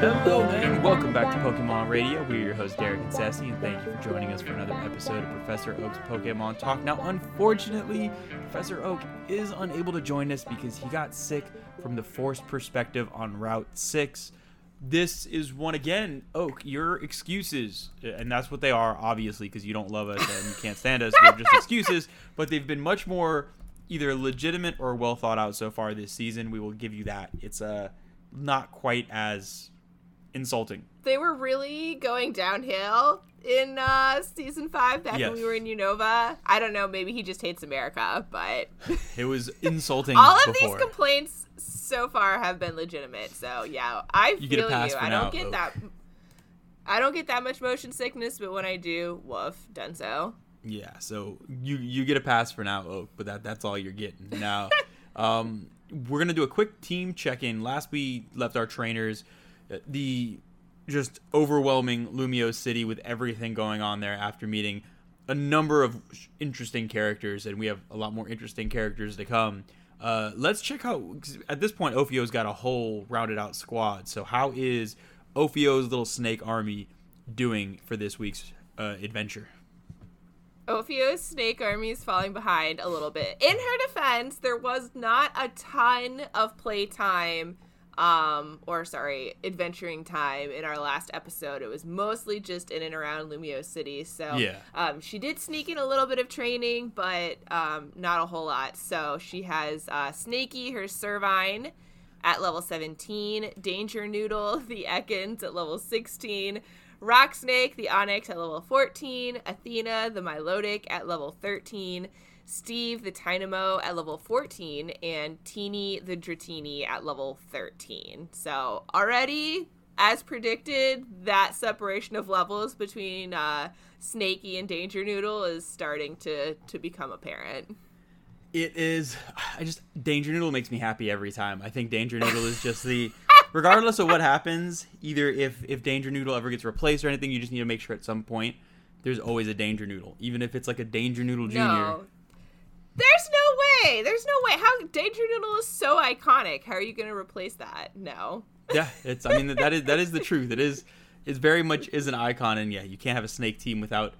Hello welcome back to Pokemon Radio. We're your hosts Derik and Ceci, and thank you for joining us for another episode of Professor Oak's Pokemon Talk. Now, unfortunately, Professor Oak is unable to join us because he got sick from the forced perspective on Route 6. This is one again, Oak, your excuses, and that's what they are, obviously, because you don't love us and you can't stand us. They're just excuses, but they've been much more either legitimate or well thought out so far this season. We will give you that. It's uh, not quite as insulting. They were really going downhill in uh, season five back Yes. when we were in Unova. I don't know, maybe he just hates America, but It was insulting. all of before. these complaints so far have been legitimate. So yeah, I You feel you. I don't get Oak. that. I don't get that much motion sickness, but when I do, woof, done so. Yeah, so you you get a pass for now, Oak, but that that's all you're getting. Now, um, we're gonna do a quick team check-in. Last we left our trainers, uh, the just overwhelming Lumiose City with everything going on there after meeting a number of interesting characters, and we have a lot more interesting characters to come. Uh, let's check out At this point, Ophio's got a whole rounded out squad. So how is Ophio's little snake army doing for this week's uh, adventure? Ophio's snake army is falling behind a little bit. In her defense, there was not a ton of playtime, um, or sorry, adventuring time in our last episode. It was mostly just in and around Lumiose City. So Yeah. um, she did sneak in a little bit of training, but um, not a whole lot. So she has uh, Snaky, her Servine, at level 17, Danger Noodle, the Ekans, at level 16, Rock Snake, the Onix, at level 14, Athena, the Milotic, at level 13, Steve, the Tynamo, at level 14, and Teeny, the Dratini, at level 13. So already, as predicted, that separation of levels between uh, Snaky and Danger Noodle is starting to, to become apparent. It is. I just Danger Noodle makes me happy every time. I think Danger Noodle is just the, regardless of what happens, either if if Danger Noodle ever gets replaced or anything, you just need to make sure at some point there's always a Danger Noodle, even if it's like a Danger Noodle Junior. No. There's no way. There's no way. How Danger Noodle is so iconic. How are you going to replace that? No. Yeah, it's. I mean that is that is the truth. It is. It's very much is an icon, and yeah, you can't have a snake team without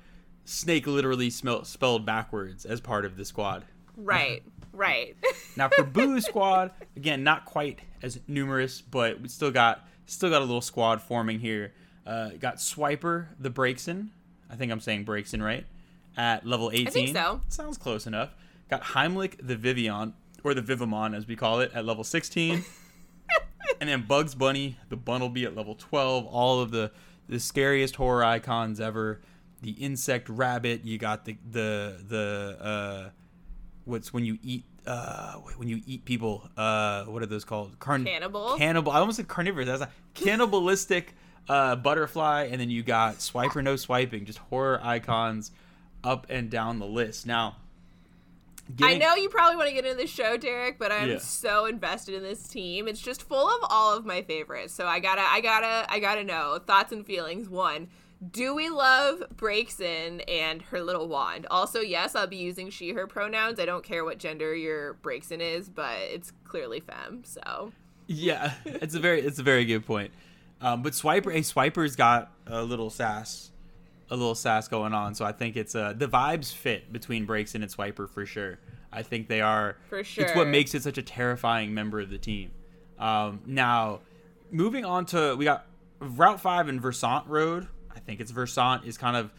snake literally smell, spelled backwards as part of the squad. Right. Right. Now for Boo Squad, again, not quite as numerous, but we still got still got a little squad forming here. Uh, got Swiper the Braixen. I think I'm saying Braixen right at level 18. I think so. Sounds close enough. Got Heimlich the Vivillon or the Vivamon as we call it at level 16. and then Bugs Bunny the Bunnelby at level 12. All of the the scariest horror icons ever. The insect rabbit. You got the the the uh, what's when you eat uh when you eat people uh what are those called Carn- Cannibal? cannibal i almost said carnivorous that's a cannibalistic uh butterfly and then you got swipe or no swiping just horror icons up and down the list now I know you probably want to get into the show, Derik, but I'm Yeah. so invested in this team. It's just full of all of my favorites. So I gotta, I gotta, I gotta know thoughts and feelings. One, do we love Braixen and her little wand? Also, yes, I'll be using she/her pronouns. I don't care what gender your Braixen is, but it's clearly femme. So yeah it's a very it's a very good point um but swiper hey swiper's got a little sass a little sass going on. So i think it's uh the vibes fit between Breaks and its swiper for sure. I think they are For sure. it's what makes it such a terrifying member of the team. Um now moving on to we got route 5 and versant road. I think it's versant is kind of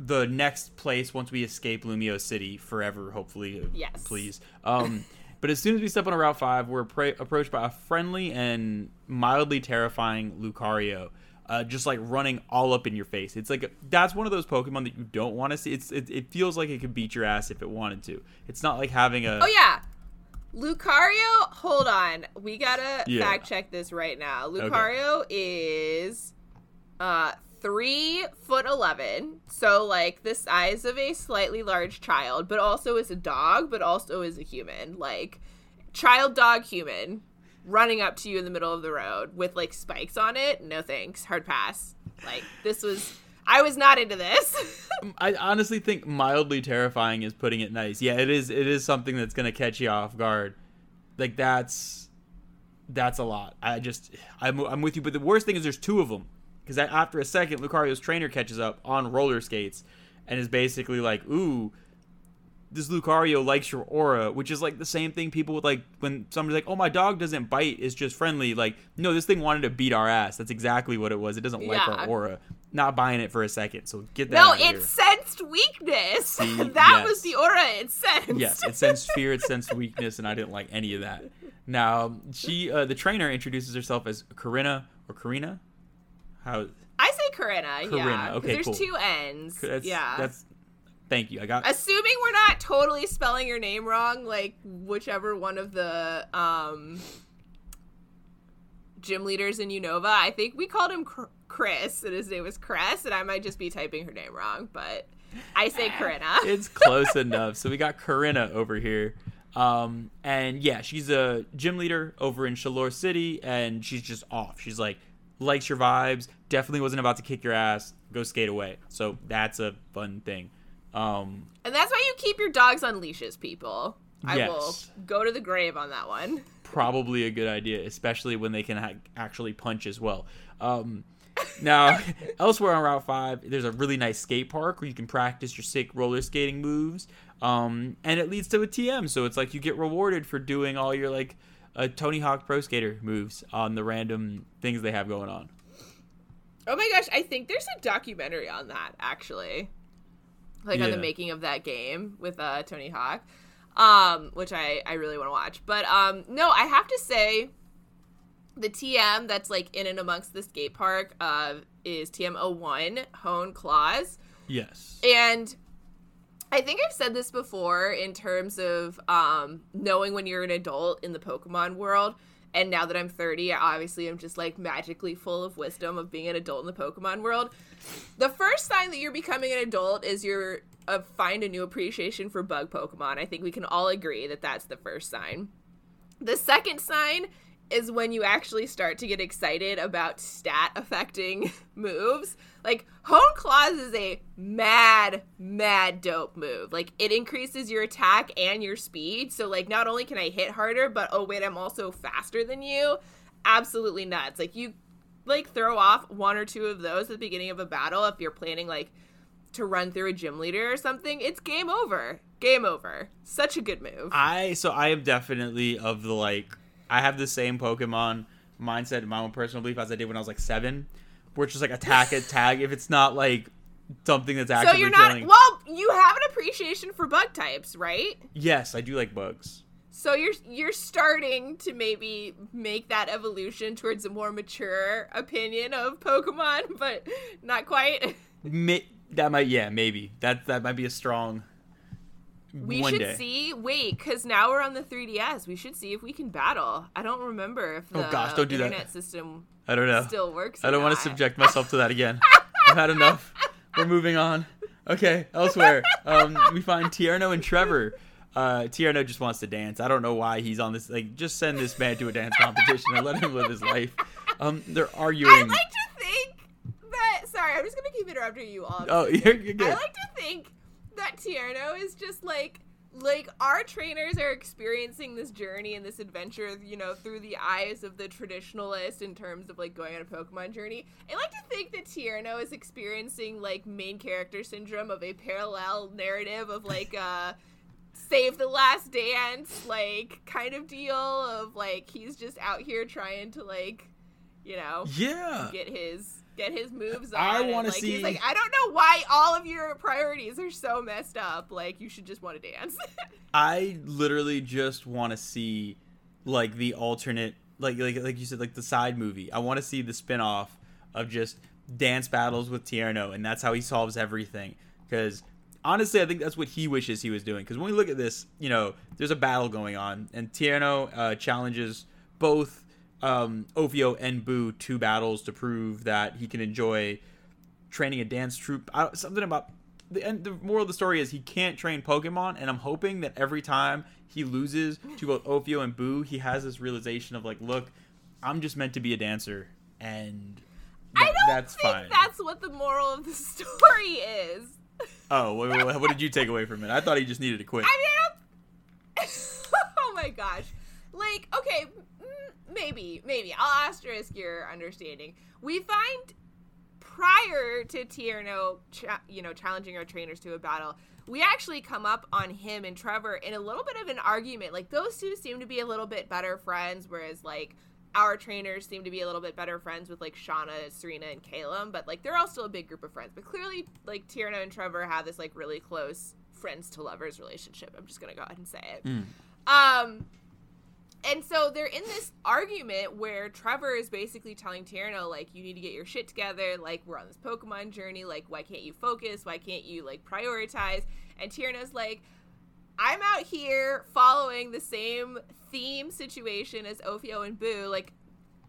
the next place once we escape lumiose city forever hopefully Yes. please. Um but as soon as we step on a route 5 we're appra- approached by a friendly and mildly terrifying lucario uh, just like running all up in your face it's like that's one of those pokemon that you don't want to see it's it, it feels like it could beat your ass if it wanted to it's not like having a Oh yeah. Lucario, hold on. We gotta Yeah. fact check this right now. Lucario is uh three foot eleven. So like the size of a slightly large child, but also is a dog, but also is a human. Like child dog human running up to you in the middle of the road with like spikes on it. No thanks. Hard pass. Like this was I was not into this. Mm, I honestly think mildly terrifying is putting it nice. Yeah, it is. It is something that's gonna catch you off guard. Like that's that's a lot. I just I'm I'm with you. But the worst thing is there's two of them because after a second, Lucario's trainer catches up on roller skates and is basically like, "Ooh, this Lucario likes your aura," which is like the same thing people would like when somebody's like, "Oh, my dog doesn't bite; it's just friendly." Like, no, this thing wanted to beat our ass. That's exactly what it was. It doesn't like our aura. Not buying it for a second. So get that. no, out of it here. sensed weakness. See, that yes. was the aura it sensed. yes, it sensed fear, it sensed weakness, and I didn't like any of that. Now, she, uh, the trainer, introduces herself as Corinna or Karina. How? I say Corinna. yeah. Corinna, 'cause okay, There's cool. two N's. That's, yeah. That's. Thank you. I got. Assuming we're not totally spelling your name wrong, like whichever one of the um gym leaders in Unova, I think we called him Chris, and his name was Cress, and I might just be typing her name wrong, but I say Corinna. it's close enough. So we got Corinna over here. Um, and yeah, she's a gym leader over in Shalour City, and she's just off. She's like, likes your vibes, definitely wasn't about to kick your ass, go skate away. So that's a fun thing. Um, And that's why you keep your dogs on leashes, people. I Yes. will go to the grave on that one. probably a good idea, especially when they can ha- actually punch as well. Um, now, elsewhere on Route 5, there's a really nice skate park where you can practice your sick roller skating moves. Um, and it leads to a TM, so it's like you get rewarded for doing all your like uh, Tony Hawk Pro Skater moves on the random things they have going on. Oh my gosh, I think there's a documentary on that actually. Like on the making of that game with uh Tony Hawk. Um, which I I really want to watch. But um no, I have to say the TM that's like in and amongst the skate park uh is TM01 Hone Claws. Yes. And I think I've said this before in terms of um, knowing when you're an adult in the Pokemon world. And now that I'm 30, I obviously am just like magically full of wisdom of being an adult in the Pokemon world. The first sign that you're becoming an adult is you're uh, find a new appreciation for bug Pokemon. I think we can all agree that that's the first sign. The second sign is when you actually start to get excited about stat affecting moves. Like Hone Claws is a mad, mad dope move. Like it increases your attack and your speed. So like not only can I hit harder, but oh wait, I'm also faster than you. Absolutely nuts. Like you like throw off one or two of those at the beginning of a battle if you're planning like to run through a gym leader or something, it's game over. Game over. Such a good move. I so I am definitely of the like I have the same Pokemon mindset in my own personal belief as I did when I was like seven, where it's just like attack it tag if it's not like something that's actually. So you're not killing. well. You have an appreciation for bug types, right? Yes, I do like bugs. So you're you're starting to maybe make that evolution towards a more mature opinion of Pokemon, but not quite. May, that might yeah maybe that that might be a strong. We should day. see. Wait, because now we're on the 3DS. We should see if we can battle. I don't remember if the Oh, gosh, don't do that. internet system I don't know. still works. I don't want to subject myself to that again. I've had enough. We're moving on. Okay, elsewhere. Um, we find Tierno and Trevor. Uh, Tierno just wants to dance. I don't know why he's on this. Like, just send this man to a dance competition and let him live his life. Um, they're arguing. I like to think that. Sorry, I'm just gonna keep interrupting you all. oh, you're, you're good. I like to think that Tierno is just like like our trainers are experiencing this journey and this adventure, you know, through the eyes of the traditionalist in terms of like going on a Pokemon journey. I like to think that Tierno is experiencing like main character syndrome of a parallel narrative of like uh save the last dance like kind of deal of like he's just out here trying to like you know yeah. get his get his moves on. I wanna like, see- He's like, I don't know why all of your priorities are so messed up. Like, you should just want to dance. I literally just want to see like the alternate like like like you said like the side movie. I want to see the spin-off of just dance battles with Tierno and that's how he solves everything cuz honestly I think that's what he wishes he was doing cuz when we look at this, you know, there's a battle going on and Tierno uh, challenges both um Ophio and Boo two battles to prove that he can enjoy training a dance troupe. I, something about the end. The moral of the story is he can't train Pokemon, and I'm hoping that every time he loses to both Ophio and Boo, he has this realization of like, look, I'm just meant to be a dancer, and I don't that's think fine. that's what the moral of the story is. Oh, wait, wait, wait, what did you take away from it? I thought he just needed to quit. I mean, I don't... oh my gosh. Like, okay, maybe, maybe. I'll asterisk your understanding. We find prior to Tierno, cha- you know, challenging our trainers to a battle, we actually come up on him and Trevor in a little bit of an argument. Like, those two seem to be a little bit better friends, whereas, like, our trainers seem to be a little bit better friends with like Shauna, Serena, and Calem, but like they're all still a big group of friends. But clearly, like Tierno and Trevor have this like really close friends to lovers relationship. I'm just gonna go ahead and say it. Mm. Um, and so they're in this argument where Trevor is basically telling Tierno like, you need to get your shit together. Like we're on this Pokemon journey. Like why can't you focus? Why can't you like prioritize? And Tierno's like. I'm out here following the same theme situation as Ophio and Boo. Like,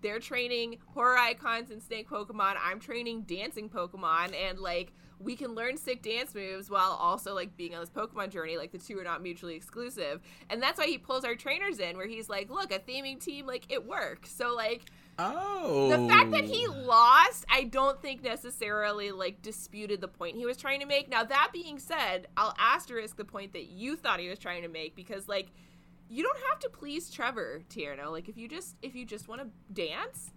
they're training horror icons and snake Pokemon. I'm training dancing Pokemon, and like we can learn sick dance moves while also like being on this Pokemon journey. Like the two are not mutually exclusive, and that's why he pulls our trainers in, where he's like, "Look, a theming team, like it works." So like Oh. the fact that he oh. lost, I don't think necessarily like disputed the point he was trying to make. Now that being said, I'll asterisk the point that you thought he was trying to make because like you don't have to please Trevor Tierno. Like if you just if you just want to dance,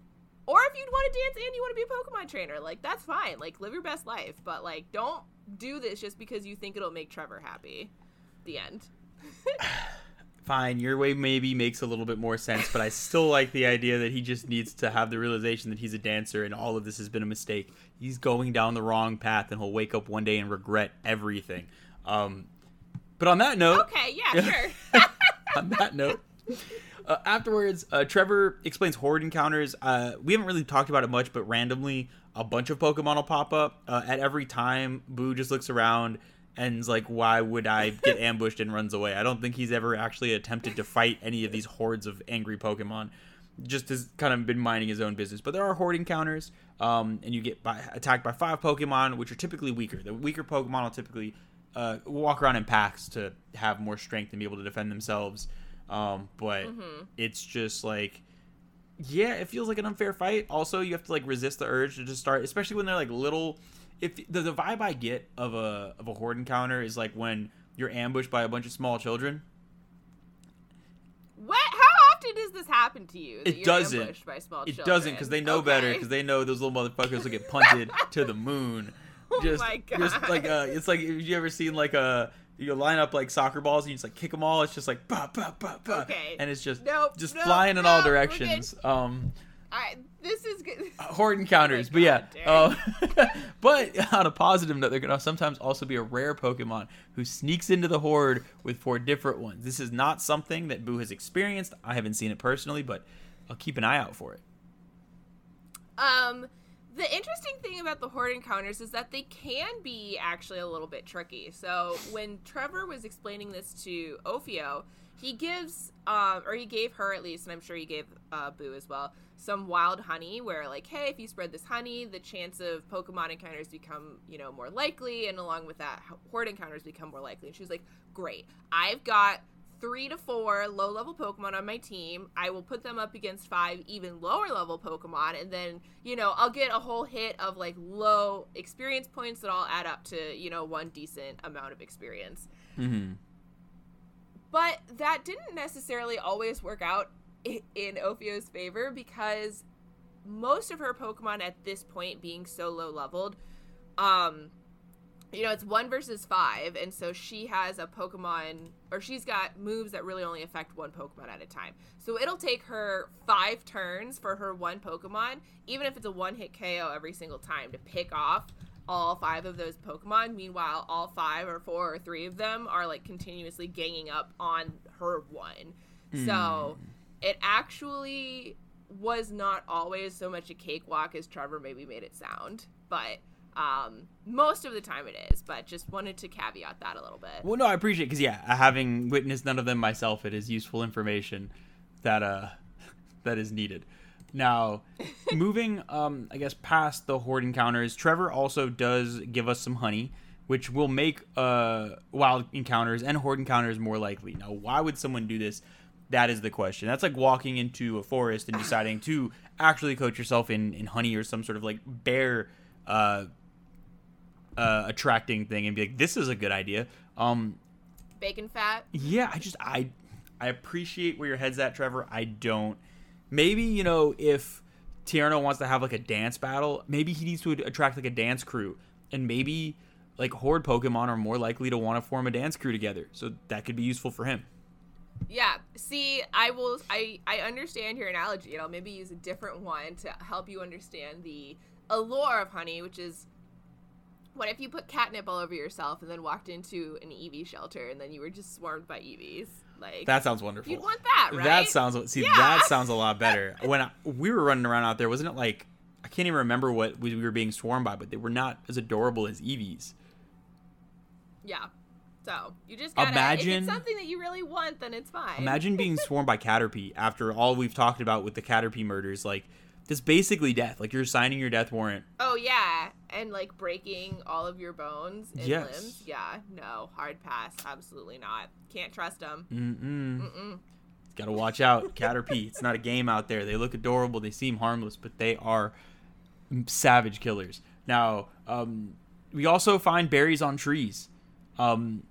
or if you'd want to dance and you want to be a Pokemon trainer, like that's fine. Like live your best life, but like don't do this just because you think it'll make Trevor happy. The end. Fine, your way maybe makes a little bit more sense, but I still like the idea that he just needs to have the realization that he's a dancer and all of this has been a mistake. He's going down the wrong path and he'll wake up one day and regret everything. Um, but on that note, Okay, yeah, sure. on that note, uh, afterwards, uh, Trevor explains horde encounters. Uh, we haven't really talked about it much, but randomly, a bunch of Pokemon will pop up. Uh, at every time, Boo just looks around and is like, "Why would I get ambushed?" and runs away. I don't think he's ever actually attempted to fight any of these hordes of angry Pokemon. Just has kind of been minding his own business. But there are horde encounters, um, and you get by, attacked by five Pokemon, which are typically weaker. The weaker Pokemon will typically uh, walk around in packs to have more strength and be able to defend themselves. Um, but it's just like, yeah, it feels like an unfair fight. Also, you have to like resist the urge to just start, especially when they're like little. If the, the vibe I get of a of a horde encounter is like when you're ambushed by a bunch of small children. what? How often does this happen to you? that It you're doesn't. ambushed By small It children? doesn't because they know better because they know those little motherfuckers will get punted to the moon. Oh Just, my just like uh, it's like you ever seen like a you line up like soccer balls and you just like kick them all. It's just like bah bah bah bah, Okay. and it's just Nope, just nope, flying in all nope, we're directions. Um, I, this is good. horde encounters, Oh but yeah. Uh, but on a positive note, there can sometimes also be a rare Pokemon who sneaks into the horde with four different ones. This is not something that Boo has experienced. I haven't seen it personally, but I'll keep an eye out for it. Um, the interesting thing about the horde encounters is that they can be actually a little bit tricky. So when Trevor was explaining this to Ophio, he gives, um, or he gave her at least, and I'm sure he gave uh, Boo as well, some wild honey. Where like, hey, if you spread this honey, the chance of Pokemon encounters become, you know, more likely, and along with that, horde encounters become more likely. And she was like, great, I've got three to four low level Pokemon on my team. I will put them up against five even lower level Pokemon, and then, you know, I'll get a whole hit of like low experience points that all add up to, you know, one decent amount of experience. Mm-hmm. But that didn't necessarily always work out in Ophio's favor because most of her Pokemon at this point being so low leveled, um, you know, it's one versus five, and so she has a Pokemon, or she's got moves that really only affect one Pokemon at a time. So it'll take her five turns for her one Pokemon, even if it's a one hit KO every single time, to pick off all five of those Pokemon. Meanwhile, all five or four or three of them are like continuously ganging up on her one. So hmm. it actually was not always so much a cakewalk as Trevor maybe made it sound, but um, most of the time it is. But just wanted to caveat that a little bit. Well, no, I appreciate because yeah, having witnessed none of them myself, it is useful information that uh that is needed. Now, moving um I guess past the horde encounters, Trevor also does give us some honey, which will make uh wild encounters and horde encounters more likely. Now, why would someone do this? That is the question. That's like walking into a forest and deciding to actually coat yourself in, in honey or some sort of like bear uh, uh, attracting thing and be like, this is a good idea. Um, Bacon fat. yeah, I just I I appreciate where your head's at, Trevor. I don't. Maybe you know if Tierno wants to have like a dance battle, maybe he needs to attract like a dance crew, and maybe like horde Pokemon are more likely to want to form a dance crew together, so that could be useful for him. Yeah. See, I will. I I understand your analogy, and I'll maybe use a different one to help you understand the allure of honey, which is. What if you put catnip all over yourself and then walked into an Eevee shelter and then you were just swarmed by Eevees? Like That sounds wonderful. you'd want that, right? That sounds see Yeah. that sounds a lot better. when I, we were running around out there, wasn't it like I can't even remember what we we were being swarmed by, but they were not as adorable as Eevees. Yeah. So you just gotta. Imagine- something that you really want, then it's fine. Imagine being swarmed by Caterpie after all we've talked about with the Caterpie murders. Like, this basically death. Like, you're signing your death warrant. Oh yeah, and like breaking all of your bones and Yes. limbs. Yeah, no, hard pass. Absolutely not. Can't trust them. Mm-mm. Mm-mm. Gotta watch out. Caterpie. It's not a game out there. They look adorable. They seem harmless, but they are savage killers. Now, um, we also find berries on trees. Um,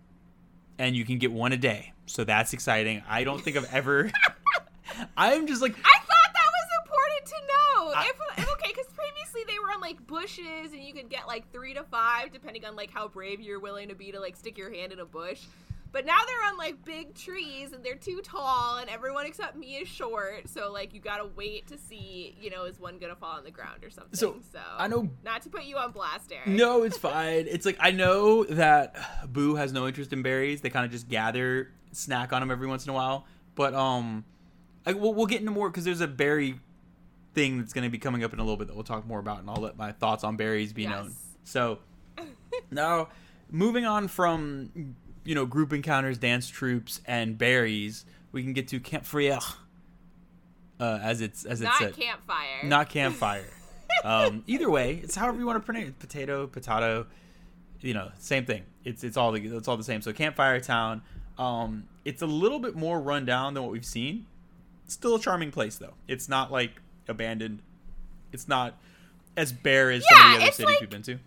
and you can get one a day. So that's exciting. I don't think I've ever. I'm just like, I thought that was important to know. I- if, if- okay, because previously they were on like bushes, and you could get like three to five, depending on like how brave you're willing to be to like stick your hand in a bush. But now they're on like big trees, and they're too tall, and everyone except me is short. So like you gotta wait to see, you know, is one gonna fall on the ground or something. So, So, I know not to put you on blast, Eric. No, it's fine. It's like I know that Boo has no interest in berries. They kind of just gather, snack on them every once in a while. But um, I, we'll, we'll get into more because there's a berry thing that's going to be coming up in a little bit that we'll talk more about, and I'll let my thoughts on berries be known. So now, moving on from you know group encounters, dance troops, and berries, we can get to Camphrier, uh, as it's as it's Not said campfire. not campfire. um, either way, it's however you want to pronounce it. Potato, potato, you know, same thing. It's it's all the it's all the same. So campfire town. Um, it's a little bit more run down than what we've seen. Still a charming place though. It's not like abandoned. It's not as bare as some of the other cities like- we've been to.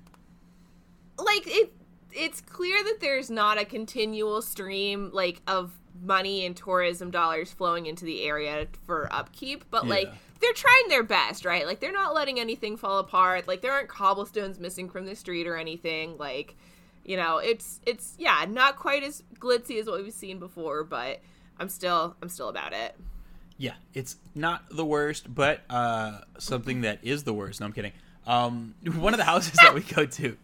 like it it's clear that there's not a continual stream like of money and tourism dollars flowing into the area for upkeep but like they're trying their best right? Like they're not letting anything fall apart. Like there aren't cobblestones missing from the street or anything. Like you know it's it's yeah not quite as glitzy as what we've seen before but i'm still i'm still about it Yeah, it's not the worst, but uh, something that is the worst. No, I'm kidding. Um, one of the houses that we go to,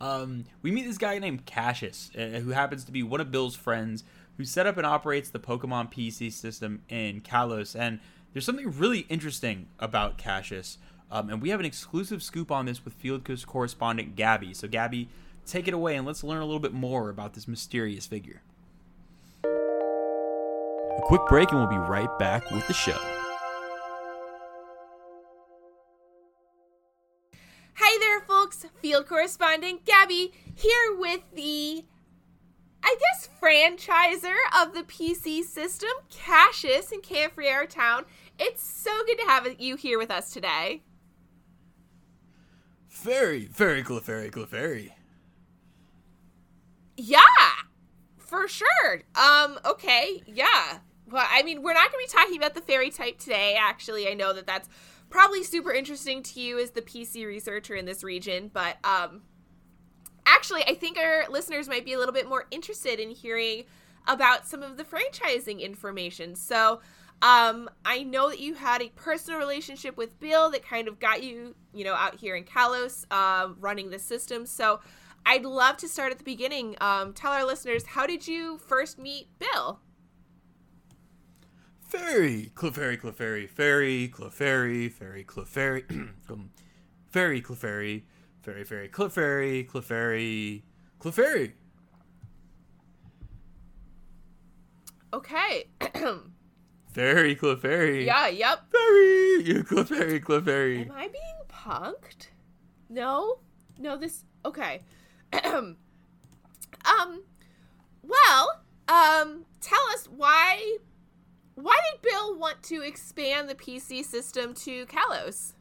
um, we meet this guy named Cassius, uh, who happens to be one of Bill's friends, who set up and operates the Pokemon PC system in Kalos. And there's something really interesting about Cassius, um, and we have an exclusive scoop on this with Field Coast correspondent Gabby. So, Gabby, take it away and let's learn a little bit more about this mysterious figure. A quick break, and we'll be right back with the show. Hi there, folks. Field correspondent Gabby here with the, I guess, franchiser of the PC system, Cassius in Camphrier Town. It's so good to have you here with us today. Very, very Clefairy, Clefairy. Yeah, for sure. Um, okay, yeah. Well, I mean, we're not going to be talking about the fairy type today. Actually, I know that that's probably super interesting to you as the PC researcher in this region, but um, actually, I think our listeners might be a little bit more interested in hearing about some of the franchising information. So, um, I know that you had a personal relationship with Bill that kind of got you, you know, out here in Kalos, um, running the system. So, I'd love to start at the beginning. Um, tell our listeners how did you first meet Bill? Fairy, Clefairy, Clefairy, Fairy, Clefairy, Fairy, Clefairy, um, Fairy, Clefairy, Fairy, Fairy, Clefairy, Clefairy, Clefairy. Okay. Fairy, Clefairy. yeah. Yep. Fairy, you Clefairy, Clefairy. Am I being punked? No. No. This. Okay. um. Well. Um. Tell us why. why did Bill want to expand the PC system to Kalos?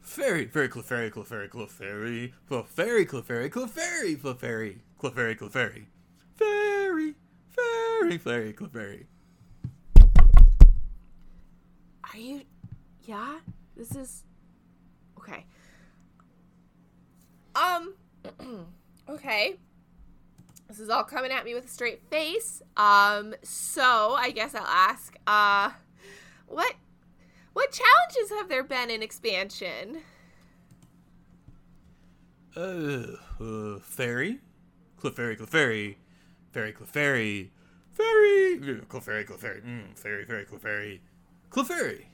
Fairy, fairy, Clefairy, Clefairy, Clefairy, Clefairy, Clefairy, Clefairy, Clefairy, Clefairy, Clefairy, Fairy, Fairy, Fairy, Clefairy. Are you? Yeah. This is okay. Um. okay. This is all coming at me with a straight face. Um. So I guess I'll ask. Uh, what what challenges have there been in expansion? Uh, uh fairy, Clefairy, Clefairy, Fairy, Clefairy, Fairy, Clefairy, Clefairy, mm, Fairy, Fairy, Clefairy, Clefairy.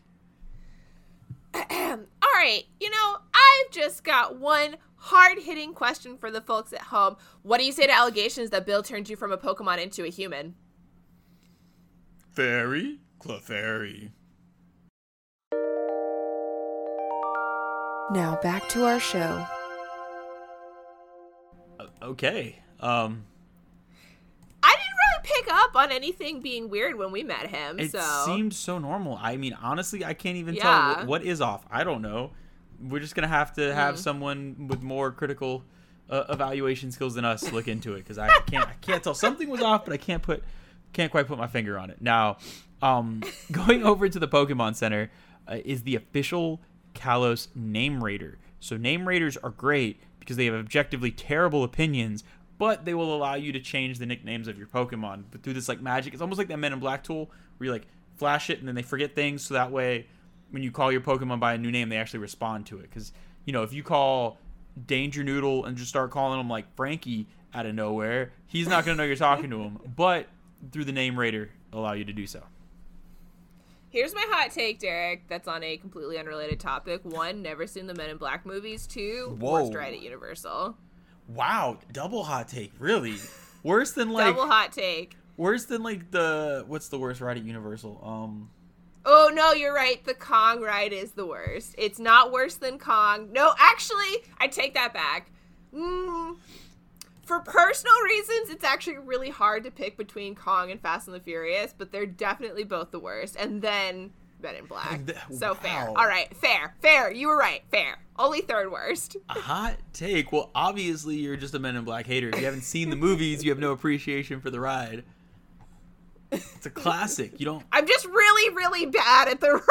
All right, you know, I've just got one hard hitting question for the folks at home. What do you say to allegations that Bill turned you from a Pokemon into a human? Fairy, Clefairy. Now back to our show. Okay. Um I didn't really pick up on anything being weird when we met him. It so seemed so normal. I mean, honestly, I can't even Yeah. tell what, is off. I don't know. We're just gonna have to have Mm. someone with more critical uh, evaluation skills than us look into it because I can't. I can't tell something was off, but I can't put can't quite put my finger on it. Now, um, going over to the Pokemon Center uh, is the official Kalos name rater. So name raters are great because they have objectively terrible opinions, but they will allow you to change the nicknames of your Pokemon. But through this like magic, it's almost like that Men in Black tool where you like flash it and then they forget things, so that way when you call your Pokemon by a new name, they actually respond to it. Because you know if you call Danger Noodle and just start calling him like Frankie out of nowhere, he's not gonna know you're talking to him. But through the name rater, allow you to do so. here's my hot take, Derik. That's on a completely unrelated topic. One, never seen the Men in Black movies. Two, Whoa. worst ride at Universal. Wow, double hot take, really? Worse than like Double hot take. worse than like the what's the worst ride at Universal? Um, Oh no, you're right. The Kong ride is the worst. It's not worse than Kong. No, actually, I take that back. Mm, for personal reasons, it's actually really hard to pick between Kong and Fast and the Furious, but they're definitely both the worst. And then Men in Black. So fair. All right, fair, fair. You were right. Fair. Only third worst. a hot take. Well, obviously you're just a Men in Black hater. If you haven't seen the movies, you have no appreciation for the ride. It's a classic. You don't. I'm just really, really bad at the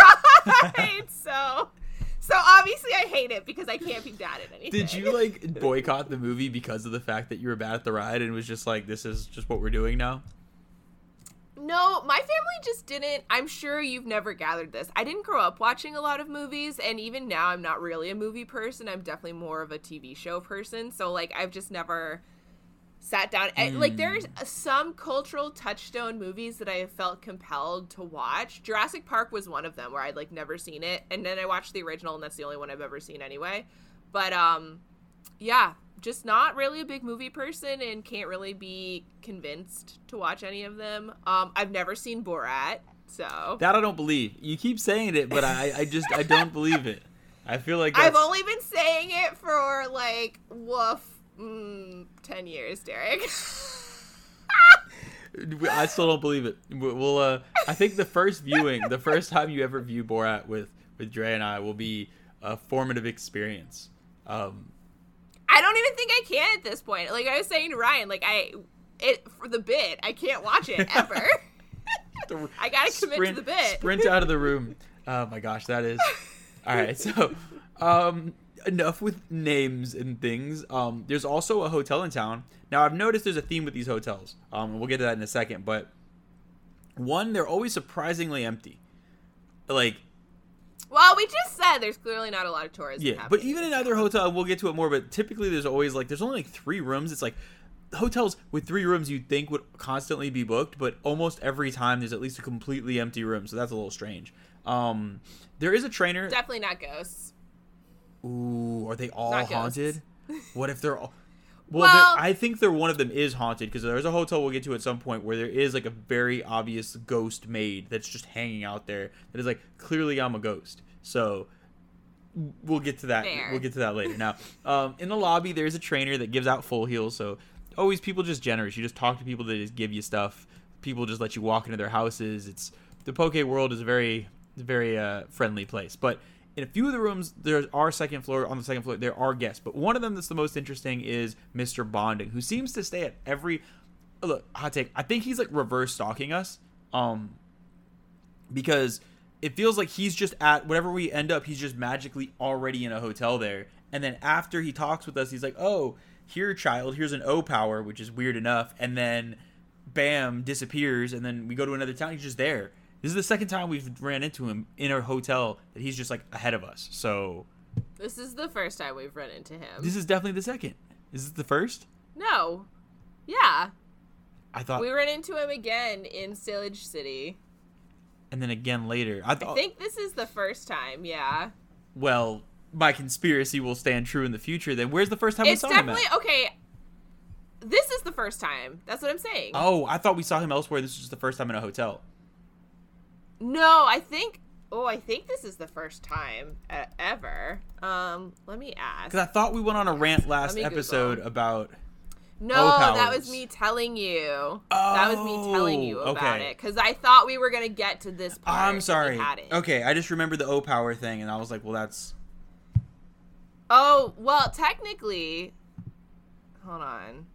ride. so, so obviously I hate it because I can't be bad at anything. Did you like boycott the movie because of the fact that you were bad at the ride and was just like, this is just what we're doing now? No, my family just didn't. I'm sure you've never gathered this. I didn't grow up watching a lot of movies, and even now, I'm not really a movie person. I'm definitely more of a TV show person. So, like, I've just never sat down. and, Like, there's some cultural touchstone movies that I have felt compelled to watch. Jurassic Park was one of them where I'd like never seen it, and then I watched the original, and that's the only one I've ever seen anyway. But um, yeah, just not really a big movie person and can't really be convinced to watch any of them. Um, I've never seen Borat, so That I don't believe. You keep saying it, but I, I just I don't believe it. I feel like I've only been saying it for like woof mm, ten years, Derik. I still don't believe it. We- We'll. Uh, I think the first viewing, the first time you ever view Borat with with Dre and I, will be a formative experience. Um, I don't even think I can at this point. Like I was saying to Ryan, like I it for the bit, I can't watch it ever. the- I gotta commit to the bit. Sprint out of the room. Oh my gosh, that is. All right, so um, enough with names and things. Um, there's also a hotel in town. Now I've noticed there's a theme with these hotels. Um, and we'll get to that in a second. But one, they're always surprisingly empty. Like well, we just said there's clearly not a lot of tourism. Yeah, but even in other town. hotel, we'll get to it more. But typically, there's always like there's only like three rooms. It's like hotels with three rooms you'd think would constantly be booked, but almost every time there's at least a completely empty room. So that's a little strange. Um, there is a trainer. definitely not ghosts. Ooh, are they all haunted? What if they're all? Well, Well- I think they're one of them is haunted because there's a hotel we'll get to at some point where there is like a very obvious ghost maid that's just hanging out there that is like clearly I'm a ghost. So we'll get to that. Fair. We'll get to that later. Now, um, in the lobby, there's a trainer that gives out full heals. So always people just generous. You just talk to people that just give you stuff. people just let you walk into their houses. It's the Poke world is a very very uh, friendly place. But in a few of the rooms, there are second floor on the second floor. There are guests, but one of them that's the most interesting is Mr. Bonding, who seems to stay at every. Look, hot take. I think he's like reverse stalking us, um, because it feels like he's just at whatever we end up. He's just magically already in a hotel there, and then after he talks with us, he's like, "Oh, here, child. Here's an O power," which is weird enough, and then, bam, disappears, and then we go to another town. He's just there this is the second time we've ran into him in a hotel that he's just like ahead of us. So this is the first time we've run into him. This is definitely the second. Is this the first? No. Yeah. I thought we ran into him again in Stillage City. And then again later. I, th- I think this is the first time. Yeah. Well, my conspiracy will stand true in the future. Then where's the first time it's we saw him? It's definitely okay. This is the first time. That's what I'm saying. Oh, I thought we saw him elsewhere. This is just the first time in a hotel. No, I think. Oh, I think this is the first time uh, ever. Um, let me ask. Because I thought we went on a rant last episode Google. about. No, that was me telling you. Oh, that was me telling you about okay. it because I thought we were gonna get to this part. I'm sorry. Okay, I just remembered the O power thing, and I was like, well, that's. Oh well, technically. Hold on.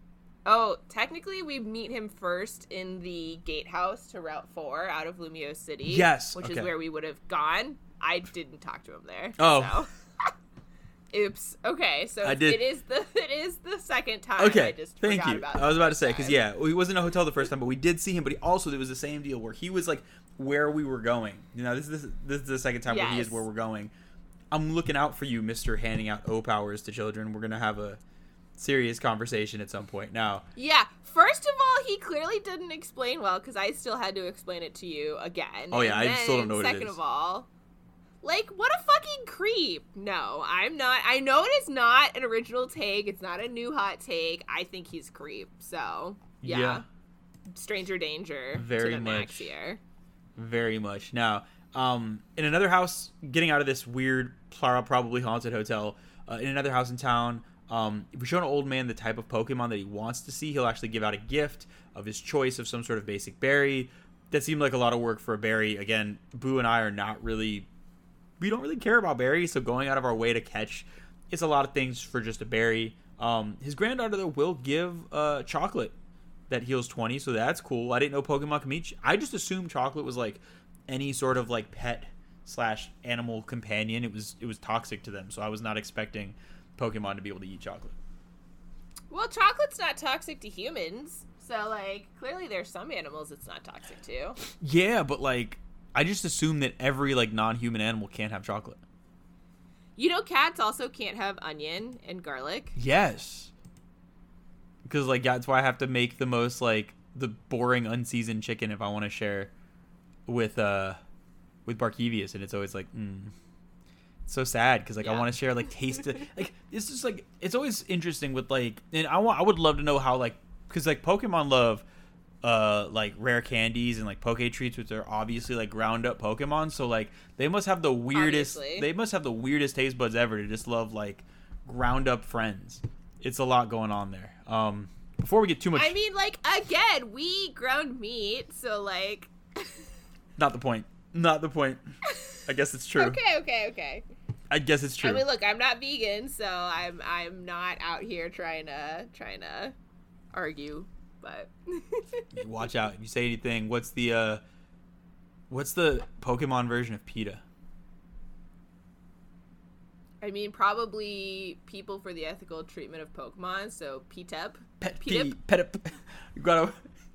Oh, technically, we meet him first in the gatehouse to Route 4 out of Lumiose City. Yes. Which okay. is where we would have gone. I didn't talk to him there. Oh. So. Oops. Okay, so I did. it is the it is the second time. Okay, thank you. I was about to say because yeah, he wasn't a hotel the first time, but we did see him. But he also it was the same deal where he was like where we were going. You know, this is this is the second time yes. where he is where we're going. I'm looking out for you, Mister. Handing out O powers to children. We're gonna have a serious conversation at some point. Now, yeah. First of all, he clearly didn't explain well because I still had to explain it to you again. Oh yeah, I still don't know what Second of all, like what a fucking creep. No, I'm not. I know it is not an original take. It's not a new hot take. I think he's creep. So yeah, yeah. stranger danger. Very much here. Very much. Now, um, in another house, getting out of this weird, probably haunted hotel, uh, in another house in town. Um, if we show an old man the type of Pokemon that he wants to see, he'll actually give out a gift of his choice of some sort of basic berry. That seemed like a lot of work for a berry. Again, Boo and I are not really, we don't really care about berries, so going out of our way to catch, it's a lot of things for just a berry. Um, his granddaughter though will give uh, chocolate that heals 20, so that's cool. I didn't know Pokemon can. I just assumed chocolate was like any sort of like pet slash animal companion. It was it was toxic to them, so I was not expecting Pokemon to be able to eat chocolate. Well, chocolate's not toxic to humans. So, like, clearly there's some animals it's not toxic to. Yeah, but, like, I just assume that every, like, non human animal can't have chocolate. You know, cats also can't have onion and garlic. Yes. Because, like, that's why I have to make the most, like, the boring unseasoned chicken if I want to share with, uh, with Barkevius. And it's always like, mm, so sad because like yeah. I want to share like taste like it's just like it's always interesting with like and I want I would love to know how like because like Pokemon love uh like rare candies and like poke treats which are obviously like ground up Pokemon so like they must have the weirdest obviously. they must have the weirdest taste buds ever to just love like ground up friends. It's a lot going on there. Um before we get too much I mean like again we ground meat so like not the point. Not the point. I guess it's true. okay, okay, okay. I guess it's true. I mean, look, I'm not vegan, so I'm I'm not out here trying to trying to argue, but watch out. If you say anything, what's the uh what's the Pokemon version of PETA? I mean, probably people for the ethical treatment of Pokemon. So PTEP. Pet P. Petip. You gotta.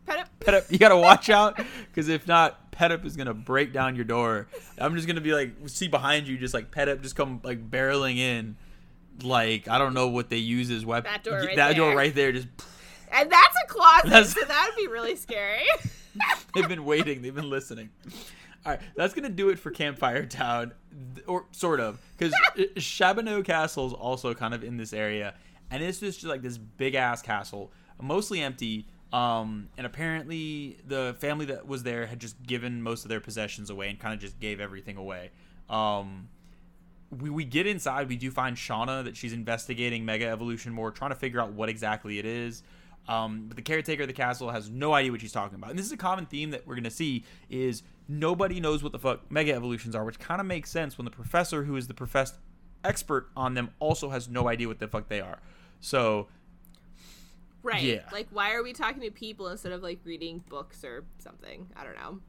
Petip. Petip. You gotta watch out, because if not, Petup is gonna break down your door. I'm just gonna be like, see behind you, just like Petup just come like barreling in, like I don't know what they use as weapon. That door right that there. door right there, just. And that's a closet, that's... so that'd be really scary. They've been waiting. They've been listening. All right, that's gonna do it for Campfire Town, or sort of, because Shabboneau Castle is also kind of in this area, and it's just like this big ass castle, mostly empty um, and apparently, the family that was there had just given most of their possessions away and kind of just gave everything away. Um, we, we get inside, we do find Shauna that she's investigating Mega Evolution more, trying to figure out what exactly it is. Um, but the caretaker of the castle has no idea what she's talking about. And this is a common theme that we're going to see is nobody knows what the fuck mega evolutions are, which kind of makes sense when the professor who is the professed expert on them also has no idea what the fuck they are. So Right. Yeah. Like, why are we talking to people instead of like reading books or something? I don't know.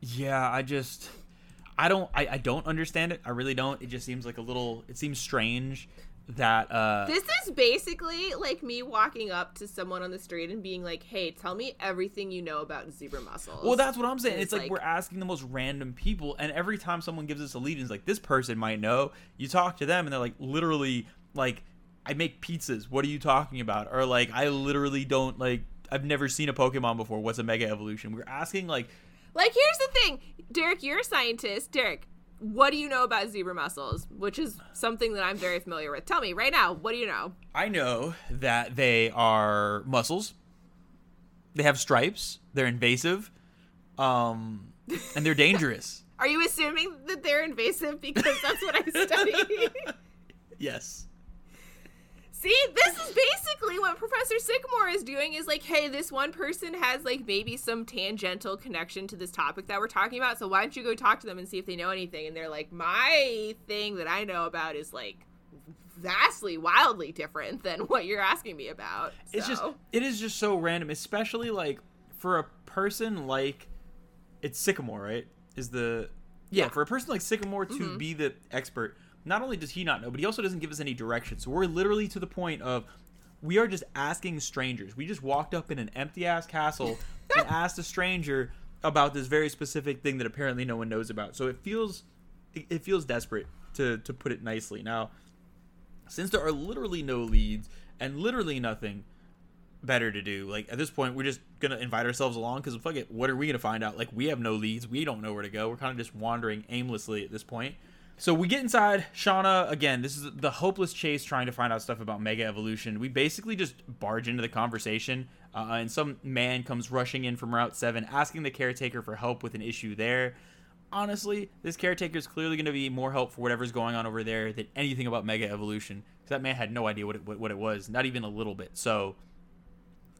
Yeah, I just I don't I, I don't understand it. I really don't. It just seems like a little it seems strange that uh This is basically like me walking up to someone on the street and being like, "Hey, tell me everything you know about zebra mussels." well, that's what I'm saying. And It's, like, we're asking the most random people, and every time someone gives us a lead, it's like this person might know. You talk to them, and they're like, literally, like, I make pizzas. What are you talking about? Or like, I literally don't like. I've never seen a Pokemon before. What's a Mega Evolution? We're asking like, Like, here's the thing, Derik, you're a scientist. Derik, what do you know about zebra mussels? Which is something that I'm very familiar with. Tell me right now, what do you know? I know that they are mussels. They have stripes. They're invasive, um, and they're dangerous. Are you assuming that they're invasive because that's what I study? yes. See, this is basically what Professor Sycamore is doing is like, hey, this one person has like maybe some tangential connection to this topic that we're talking about. So why don't you go talk to them and see if they know anything? And they're like, my thing that I know about is like vastly, wildly different than what you're asking me about. It's just it is just so random, especially like for a person like it's Sycamore, right? Is the yeah, Yeah. for a person like Sycamore to Mhm. be the expert, not only does he not know, but he also doesn't give us any direction. So we're literally to the point of we are just asking strangers. We just walked up in an empty ass castle and asked a stranger about this very specific thing that apparently no one knows about. So it feels it, feels desperate to to put it nicely. Now, since there are literally no leads and literally nothing better to do, like at this point, we're just gonna invite ourselves along because fuck it, what are we gonna find out? Like we have no leads, we don't know where to go. We're kind of just wandering aimlessly at this point. So we get inside. Shauna again. This is the hopeless chase trying to find out stuff about Mega Evolution. We basically just barge into the conversation, uh, and some man comes rushing in from Route Seven, asking the caretaker for help with an issue there. Honestly, this caretaker is clearly going to be more help for whatever's going on over there than anything about Mega Evolution. Because that man had no idea what it, what, what it was, not even a little bit. So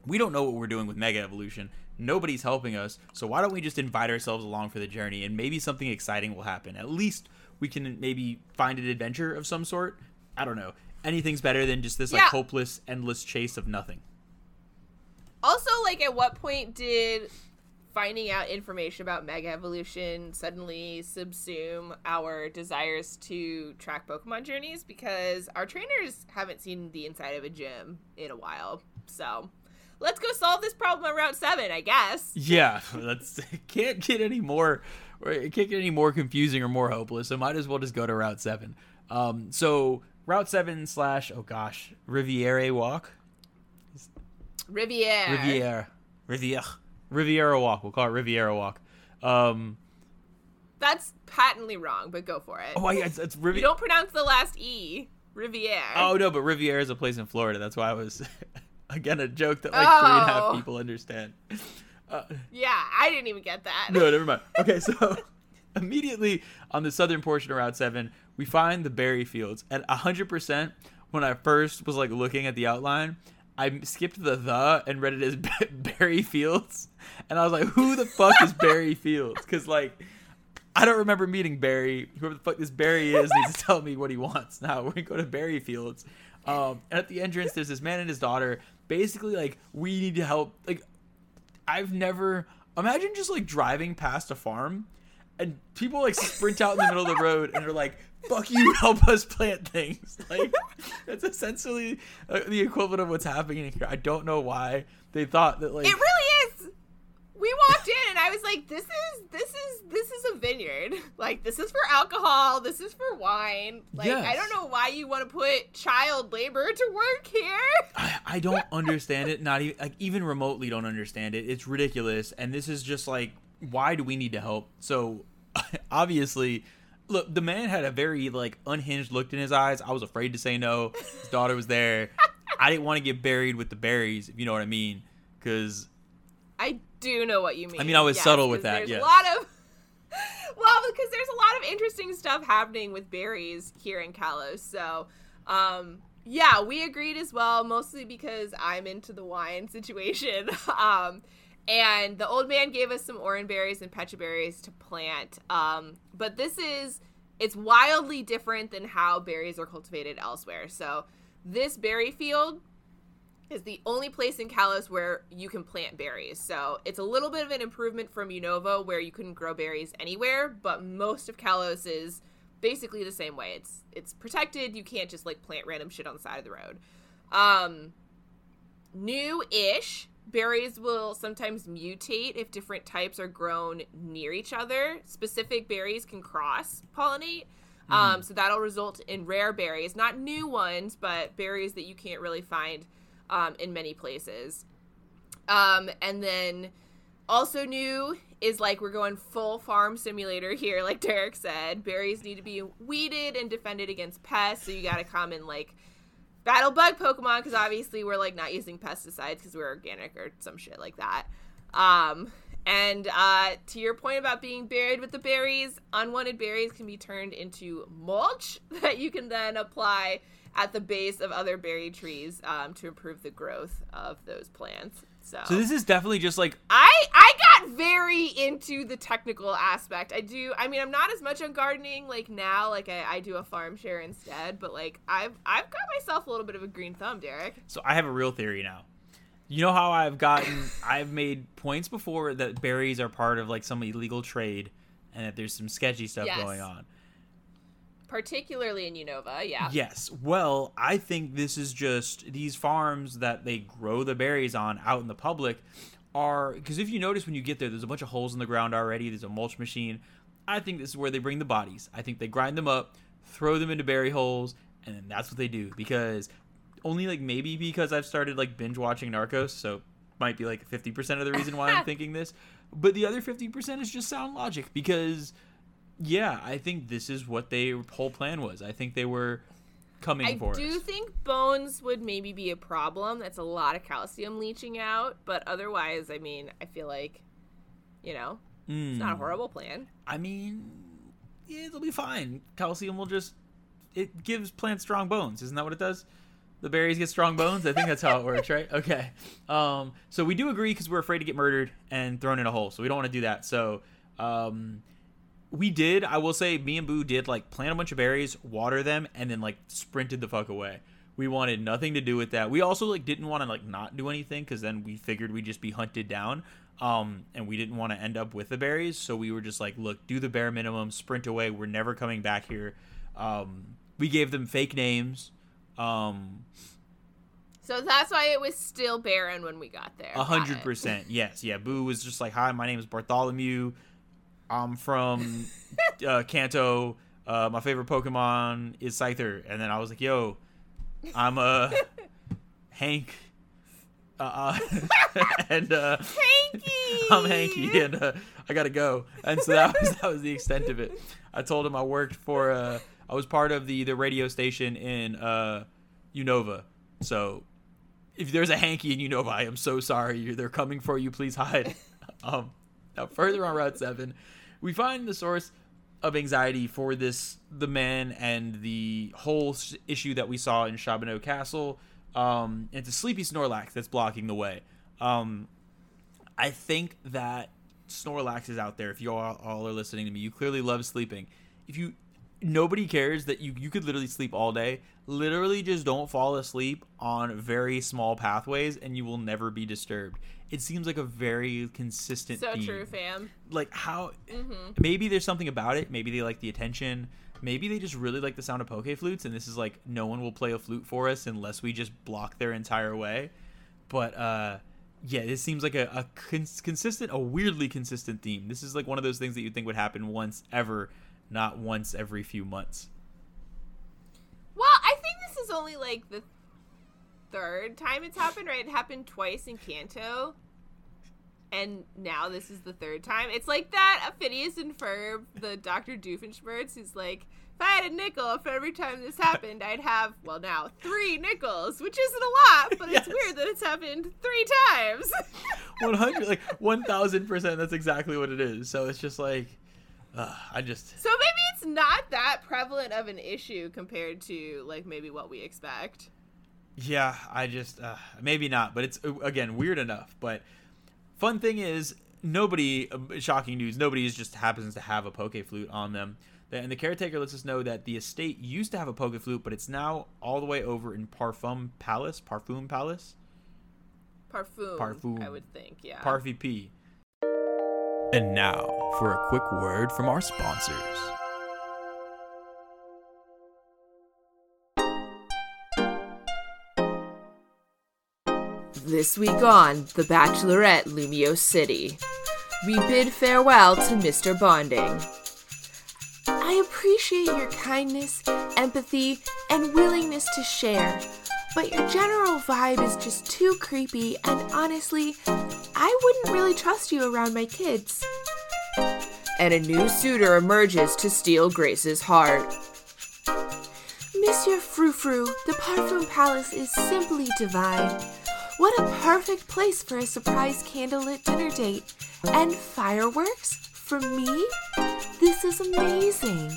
we don't know what we're doing with Mega Evolution. Nobody's helping us. So why don't we just invite ourselves along for the journey and maybe something exciting will happen. At least we can maybe find an adventure of some sort. I don't know. Anything's better than just this like Yeah. hopeless, endless chase of nothing. Also, like, at what point did finding out information about Mega Evolution suddenly subsume our desires to track Pokemon journeys? Because our trainers haven't seen the inside of a gym in a while. So let's go solve this problem on Route 7, I guess. Yeah, that's can't get any more it can't get any more confusing or more hopeless. So might as well just go to Route Seven. Um, so Route Seven slash oh gosh Riviera Walk Riviera. Riviera Riviera Riviera Walk. We'll call it Riviera Walk. Um, That's patently wrong, but go for it. oh, yeah, it's, it's you don't pronounce the last E. Riviera. Oh no, but Riviera is a place in Florida. That's why I was again a joke that like three and a half Oh. people understand. Uh, Yeah, I didn't even get that. no, never mind. Okay, so immediately on the southern portion of Route Seven, we find the berry fields. And hundred percent, when I first was like looking at the outline, I skipped the the and read it as Berry Fields, and I was like, "Who the fuck is Barry Fields?" Because like, I don't remember meeting Barry. Whoever the fuck this Barry is needs to tell me what he wants. Now we're gonna go to Barry Fields, um, and at the entrance, there's this man and his daughter. Basically, like, we need to help. Like, I've never imagine just like driving past a farm and people like sprint out in the middle of the road and they're like fuck you help us plant things like that's essentially uh, the equivalent of what's happening here i don't know why they thought that like It really is. We walked in and I was like, "This is this is this is a vineyard. Like this is for alcohol. This is for wine. Like I don't know why you want to put child labor to work here." I, I don't understand it not even like even remotely don't understand it it's ridiculous and this is just like why do we need to help so obviously look the man had a very like unhinged look in his eyes i was afraid to say no his daughter was there i didn't want to get buried with the berries if you know what i mean because I do know what you mean. I mean, I was subtle with that, There's yes. a lot of well, because there's a lot of interesting stuff happening with berries here in Kalos. So, um, Yeah, we agreed as well, mostly because I'm into the wine situation. um, and the old man gave us some orange berries and pecha berries to plant. Um, but this is it's wildly different than how berries are cultivated elsewhere. So this berry field is the only place in Kalos where you can plant berries. So it's a little bit of an improvement from Unova where you couldn't grow berries anywhere, but most of Kalos is basically the same way. It's it's protected. You can't just like plant random shit on the side of the road. Um new-ish berries will sometimes mutate if different types are grown near each other. Specific berries can cross pollinate. Mm-hmm. Um, so that'll result in rare berries, not new ones, but berries that you can't really find um, in many places. Um, and then also new is like we're going full farm simulator here, like Derik said. Berries need to be weeded and defended against pests, so you got to come in like battle bug Pokemon because obviously we're like not using pesticides because we're organic or some shit like that. Um, and uh, to your point about being buried with the berries, unwanted berries can be turned into mulch that you can then apply at the base of other berry trees um, to improve the growth of those plants. So, so this is definitely just like I I got very into the technical aspect. I do. I mean, I'm not as much on gardening like now. Like I, I do a farm share instead. But like I've I've got myself a little bit of a green thumb, Derik. So I have a real theory now. You know how I've gotten I've made points before that berries are part of like some illegal trade, and that there's some sketchy stuff yes. going on particularly in Unova, yeah. Yes. Well, I think this is just these farms that they grow the berries on out in the public are because if you notice when you get there, there's a bunch of holes in the ground already. There's a mulch machine. I think this is where they bring the bodies. I think they grind them up, throw them into berry holes, and then that's what they do. Because only like maybe because I've started like binge watching Narcos, so might be like 50% of the reason why I'm thinking this. But the other 50% is just sound logic because yeah, I think this is what their whole plan was. I think they were coming I for us. I do think bones would maybe be a problem. That's a lot of calcium leaching out, but otherwise, I mean, I feel like, you know, mm. it's not a hmm. horrible plan. I mean, yeah, it'll be fine. Calcium will just it gives plants strong bones. Isn't that what it does? The berries get strong bones. I think that's how it works, right? Okay. Um, so we do agree because we're afraid to get murdered and thrown in a hole, so we don't want to do that. So um, we did. I will say, me and Boo did like plant a bunch of berries, water them, and then like sprinted the fuck away. We wanted nothing to do with that. We also like didn't want to like not do anything because then we figured we'd just be hunted down. Um, and we didn't want to end up with the berries, so we were just like, look, do the bare minimum, sprint away. We're never coming back here. Um, we gave them fake names. Um, so that's why it was still barren when we got there. A hundred percent, yes, yeah. Boo was just like, "Hi, my name is Bartholomew. I'm from uh, Kanto. Uh, my favorite Pokemon is Scyther. And then I was like, yo, I'm a uh, Hank. Uh, uh and uh, Hanky. I'm Hanky, and uh, I gotta go. And so that was that was the extent of it. I told him I worked for. Uh, I was part of the the radio station in uh, Unova. So if there's a Hanky in Unova, I am so sorry. They're coming for you. Please hide. Um, now further on Route Seven, we find the source of anxiety for this the man and the whole issue that we saw in Shabboneau Castle. Um, it's a sleepy Snorlax that's blocking the way. Um, I think that Snorlax is out there. If you all, all are listening to me, you clearly love sleeping. If you nobody cares that you you could literally sleep all day. Literally just don't fall asleep on very small pathways and you will never be disturbed it seems like a very consistent. So theme. true, fam. Like how mm-hmm. maybe there's something about it. Maybe they like the attention. Maybe they just really like the sound of poke flutes, and this is like no one will play a flute for us unless we just block their entire way. But uh, yeah, this seems like a, a cons- consistent, a weirdly consistent theme. This is like one of those things that you think would happen once ever, not once every few months. Well, I think this is only like the third time it's happened, right? It happened twice in Kanto. And now this is the third time. It's like that Phineas and Ferb, the Dr. Doofenshmirtz, who's like, if I had a nickel for every time this happened, I'd have, well, now three nickels, which isn't a lot, but yes. it's weird that it's happened three times. 100, like 1000%, that's exactly what it is. So it's just like, uh, I just. So maybe it's not that prevalent of an issue compared to, like, maybe what we expect. Yeah, I just uh, maybe not, but it's uh, again weird enough. But fun thing is, nobody. Uh, shocking news: nobody just happens to have a poke flute on them. And the caretaker lets us know that the estate used to have a poke flute, but it's now all the way over in Parfum Palace. Parfum Palace. Parfum. Parfum. I would think, yeah. Parfy P. And now for a quick word from our sponsors. This week on The Bachelorette Lumiose City, we bid farewell to Mr. Bonding. I appreciate your kindness, empathy, and willingness to share, but your general vibe is just too creepy, and honestly, I wouldn't really trust you around my kids. And a new suitor emerges to steal Grace's heart. Monsieur Frou Frou, the Parfum Palace is simply divine. What a perfect place for a surprise candlelit dinner date. And fireworks? For me? This is amazing.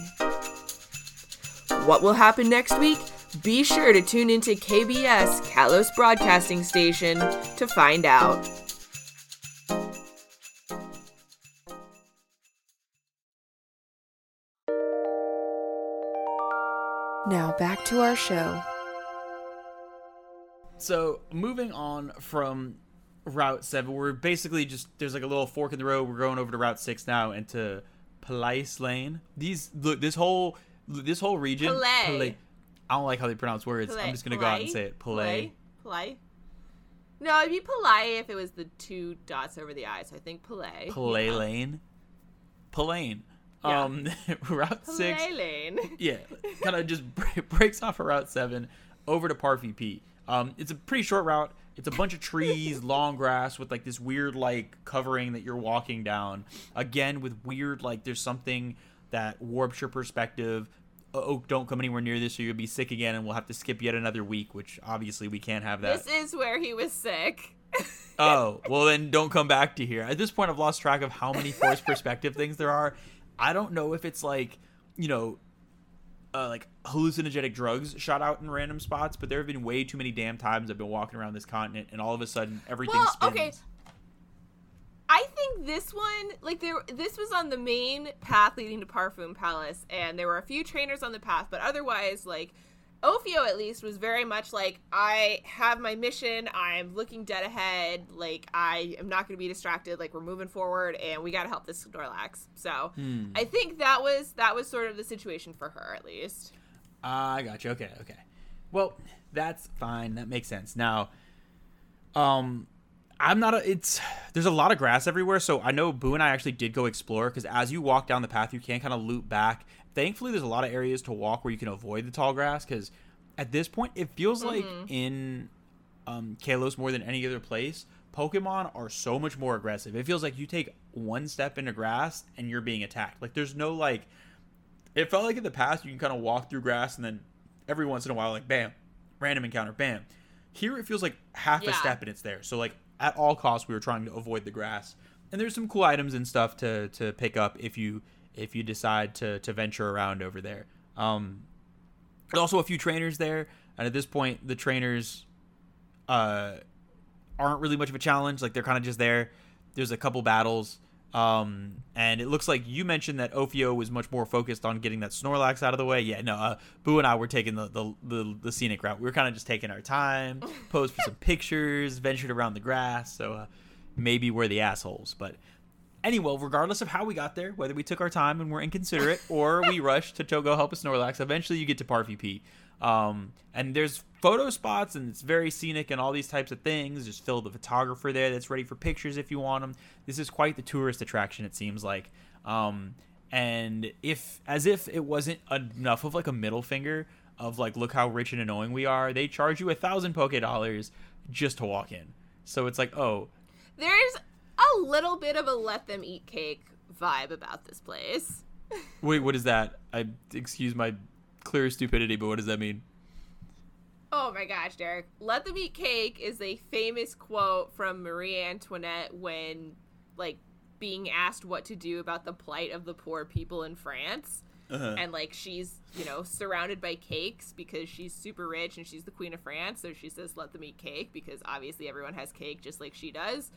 What will happen next week? Be sure to tune into KBS Kalos Broadcasting Station to find out. Now back to our show. So moving on from Route Seven, we're basically just there's like a little fork in the road. We're going over to Route Six now into Police Lane. These look this whole this whole region. Palais. Palais- I don't like how they pronounce words. I'm just gonna go out and say it. Play. Play. No, it'd be Palais if it was the two dots over the I. So I think Palais. Palais Yeah. Lane. Palais. Yeah. Um, Route Six. Palais Lane. yeah, kind of just bre- breaks off of Route 7 over to Parfy P. Um, it's a pretty short route. It's a bunch of trees, long grass with like this weird like covering that you're walking down. Again, with weird like there's something that warps your perspective. Oh, don't come anywhere near this or you'll be sick again and we'll have to skip yet another week, which obviously we can't have that. This is where he was sick. Oh, well then don't come back to here. At this point I've lost track of how many forced perspective things there are. I don't know if it's like, you know, uh, like hallucinogenic drugs shot out in random spots, but there have been way too many damn times I've been walking around this continent and all of a sudden everything Well, spins. okay. I think this one, like there, this was on the main path leading to Parfum Palace, and there were a few trainers on the path, but otherwise, like Ophio at least was very much like, I have my mission, I'm looking dead ahead, like I am not going to be distracted, like we're moving forward, and we got to help this Snorlax. So Hmm. I think that was that was sort of the situation for her at least. I got you. Okay, okay. Well, that's fine. That makes sense. Now, um, I'm not a. It's there's a lot of grass everywhere, so I know Boo and I actually did go explore because as you walk down the path, you can kind of loop back. Thankfully, there's a lot of areas to walk where you can avoid the tall grass because at this point, it feels like in um, Kalos more than any other place, Pokemon are so much more aggressive. It feels like you take one step into grass and you're being attacked. Like there's no like it felt like in the past you can kind of walk through grass and then every once in a while like bam random encounter bam here it feels like half a step and it's there so like at all costs we were trying to avoid the grass. And there's some cool items and stuff to to pick up if you if you decide to to venture around over there. Um there's also a few trainers there and at this point the trainers uh aren't really much of a challenge. Like they're kind of just there. There's a couple battles um, and it looks like you mentioned that Ophio was much more focused on getting that Snorlax out of the way. Yeah, no, uh, Boo and I were taking the, the, the, the scenic route. We were kind of just taking our time, posed for some pictures, ventured around the grass. So uh, maybe we're the assholes. But anyway, regardless of how we got there, whether we took our time and were inconsiderate or we rushed to, go help a Snorlax, eventually you get to Parfy P. Um, and there's photo spots and it's very scenic and all these types of things. Just Phil the photographer there that's ready for pictures if you want them. This is quite the tourist attraction, it seems like. Um, and if, as if it wasn't enough of like a middle finger of like, look how rich and annoying we are, they charge you a thousand Poke Dollars just to walk in. So it's like, oh, There's a little bit of a let them eat cake vibe about this place. wait, what is that? I excuse my clear stupidity, but what does that mean? Oh my gosh, Derik. Let them eat cake is a famous quote from Marie Antoinette when, like, being asked what to do about the plight of the poor people in France. Uh-huh. and like she's you know surrounded by cakes because she's super rich and she's the queen of France. So she says, "Let them eat cake," because obviously everyone has cake just like she does.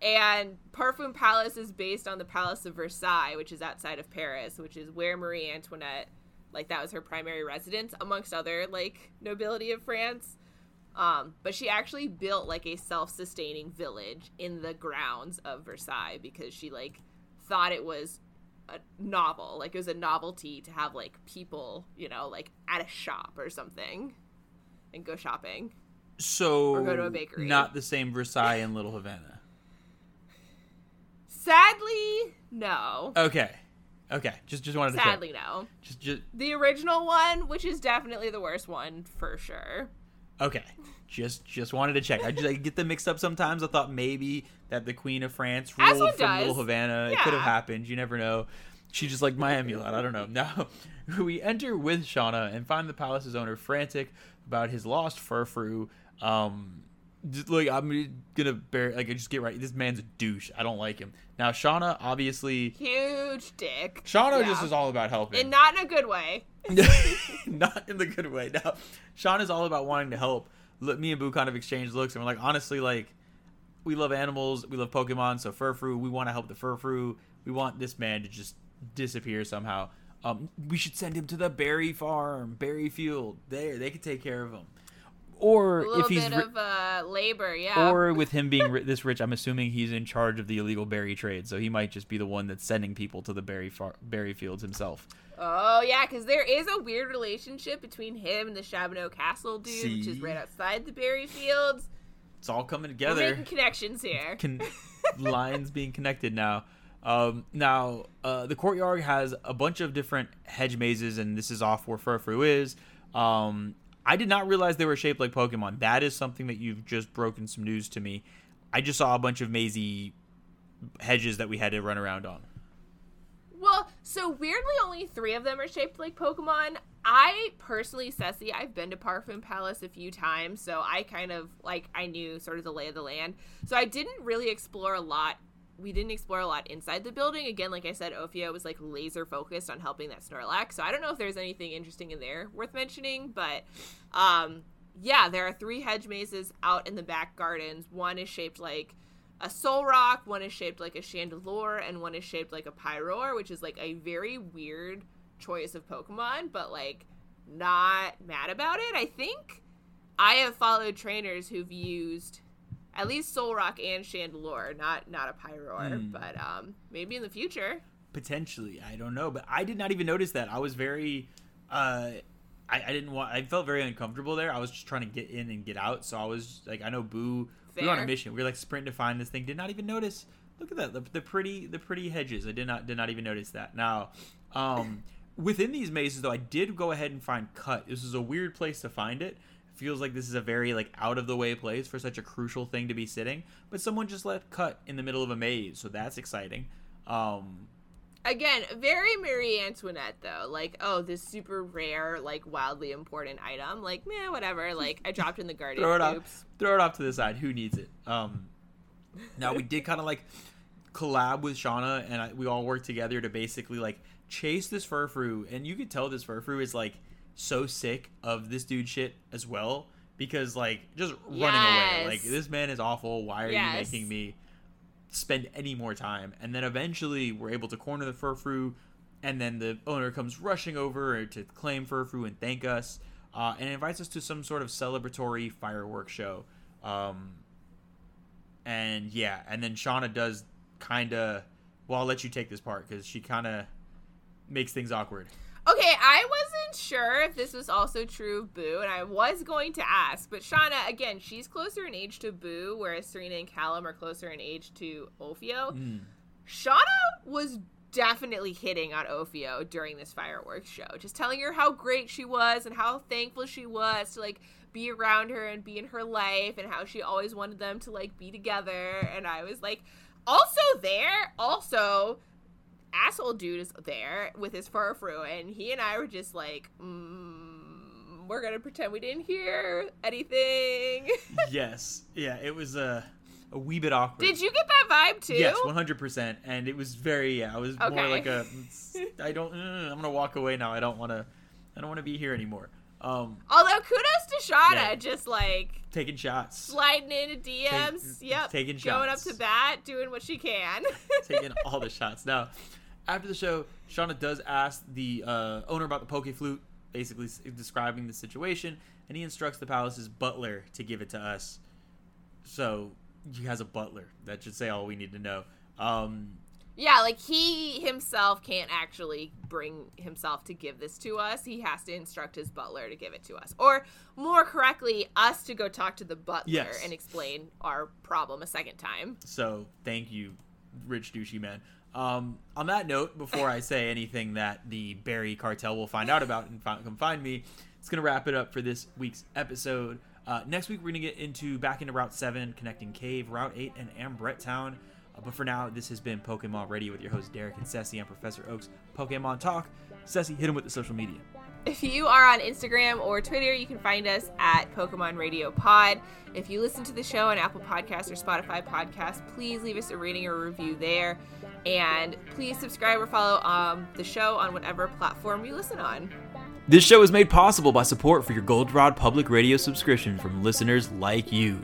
And Parfum Palace is based on the Palace of Versailles, which is outside of Paris, which is where Marie Antoinette, like that was her primary residence, amongst other like nobility of France. Um, but she actually built like a self-sustaining village in the grounds of Versailles because she like thought it was a novel, like it was a novelty to have like people, you know, like at a shop or something, and go shopping. So Or go to a bakery. Not the same Versailles and Little Havana. Sadly, no. Okay. Okay. Just just wanted to check. Sadly, no. Just just The original one, which is definitely the worst one for sure. okay. Just just wanted to check. I just I get them mixed up sometimes. I thought maybe that the Queen of France ruled from. Little Havana. It could have happened. You never know. She just like my amulet. I don't know. Now we enter with Shauna and find the palace's owner frantic about his lost furfrou. Um, just, like I'm gonna bear like I just get right. This man's a douche. I don't like him. Now Shauna obviously. Huge dick. Shauna Yeah. just is all about helping. And not in a good way. not in the good way. Now, Sean is all about wanting to help. Look, me and Boo kind of exchange looks, and we're like, honestly, like, we love animals, we love Pokemon, so Furfrou, we want to help the Furfrou. We want this man to just disappear somehow. Um, we should send him to the berry farm, berry field. There, they could take care of him. Or A little if he's bit ri- of uh, labor, yeah. or with him being ri- this rich, I'm assuming he's in charge of the illegal berry trade, so he might just be the one that's sending people to the berry far- berry fields himself. Oh yeah, because there is a weird relationship between him and the Shabboneau Castle dude, which is right outside the berry fields. It's all coming We're together. making connections here. con- lines being connected now. Um, now, uh, the courtyard has a bunch of different hedge mazes, and this is off where Furfrou is. Um, I did not realize they were shaped like Pokemon. That is something that you've just broken some news to me. I just saw a bunch of mazy hedges that we had to run around on. Well, so weirdly, only three of them are shaped like Pokemon. I personally, Ceci, I've been to Parfum Palace a few times, so I kind of like I knew sort of the lay of the land. So I didn't really explore a lot. We didn't explore a lot inside the building. Again, like I said, Ophio was like laser focused on helping that Snorlax. So I don't know if there's anything interesting in there worth mentioning, but um, yeah, there are three hedge mazes out in the back gardens. One is shaped like a Solrock, one is shaped like a chandelure, and one is shaped like a pyroar, which is like a very weird choice of Pokemon, but like not mad about it. I think I have followed trainers who've used at least Solrock and chandelure, not not a pyroar, Hmm. but um maybe in the future. Potentially, I don't know, but I did not even notice that. I was very, uh, I, I didn't want. I felt very uncomfortable there. I was just trying to get in and get out, so I was like, I know Boo. We were on a mission. We were like sprinting to find this thing. Did not even notice. Look at that, the, the pretty, the pretty hedges. I did not, did not even notice that. Now, um, within these mazes, though, I did go ahead and find cut. This is a weird place to find it. Feels like this is a very like out of the way place for such a crucial thing to be sitting, but someone just let cut in the middle of a maze, so that's exciting. Um, Again, very Marie Antoinette though. Like, oh, this super rare, like wildly important item. Like, meh, whatever. Like, I dropped in the garden. throw it off throw it off to the side who needs it um now we did kind of like collab with shauna and I, we all worked together to basically like chase this furfrou and you could tell this furfrou is like so sick of this dude shit as well because like just running away. Like this man is awful. Why are Yes. you making me spend any more time? And then eventually we're able to corner the furfrou and then the owner comes rushing over to claim furfrou and thank us uh, and invites us to some sort of celebratory fireworks show. Um, and yeah and then shauna does kind of well i'll let you take this part because she kind of makes things awkward Okay, I wasn't sure if this was also true of Boo, and I was going to ask, but Shauna, again, she's closer in age to Boo, whereas Serena and Calem are closer in age to Ophio. Mm. Shauna was definitely hitting on Ophio during this fireworks show, just telling her how great she was and how thankful she was to like be around her and be in her life and how she always wanted them to like be together. And I was like, also there, also asshole dude is there with his furfrou, and he and I were just like, mm, we're gonna pretend we didn't hear anything. yes yeah it was uh a wee bit awkward. Did you get that vibe too? Yes, one hundred percent, and it was very. Yeah, I was more like a. I don't. I'm gonna walk away now. I don't want to. I don't want to be here anymore. Um, Although kudos to Shauna, Yeah. just like taking shots, sliding into DMs. Take- yep. taking Going up to bat, doing what she can. taking all the shots. Now, after the show, Shauna does ask the uh, owner about the poke flute, basically describing the situation, and he instructs the palace's butler to give it to us. So he has a butler. That should say all we need to know. Um, Yeah, like he himself can't actually bring himself to give this to us. He has to instruct his butler to give it to us. Or more correctly, us to go talk to the butler Yes. and explain our problem a second time. So thank you, rich douchey man. Um, on that note, before I say anything that the Barry cartel will find out about and fi- come find me, it's gonna wrap it up for this week's episode. Uh, next week we're gonna get into back into Route Seven, connecting Cave, Route Eight, and Ambrette Town. Uh, but for now, this has been Pokemon Radio with your hosts Derik and Ceci and Professor Oaks. Pokemon Talk. Ceci, hit him with the social media. If you are on Instagram or Twitter, you can find us at Pokemon Radio Pod. If you listen to the show on Apple Podcasts or Spotify Podcasts, please leave us a rating or review there. And please subscribe or follow um, the show on whatever platform you listen on. This show is made possible by support for your Goldenrod Public Radio subscription from listeners like you.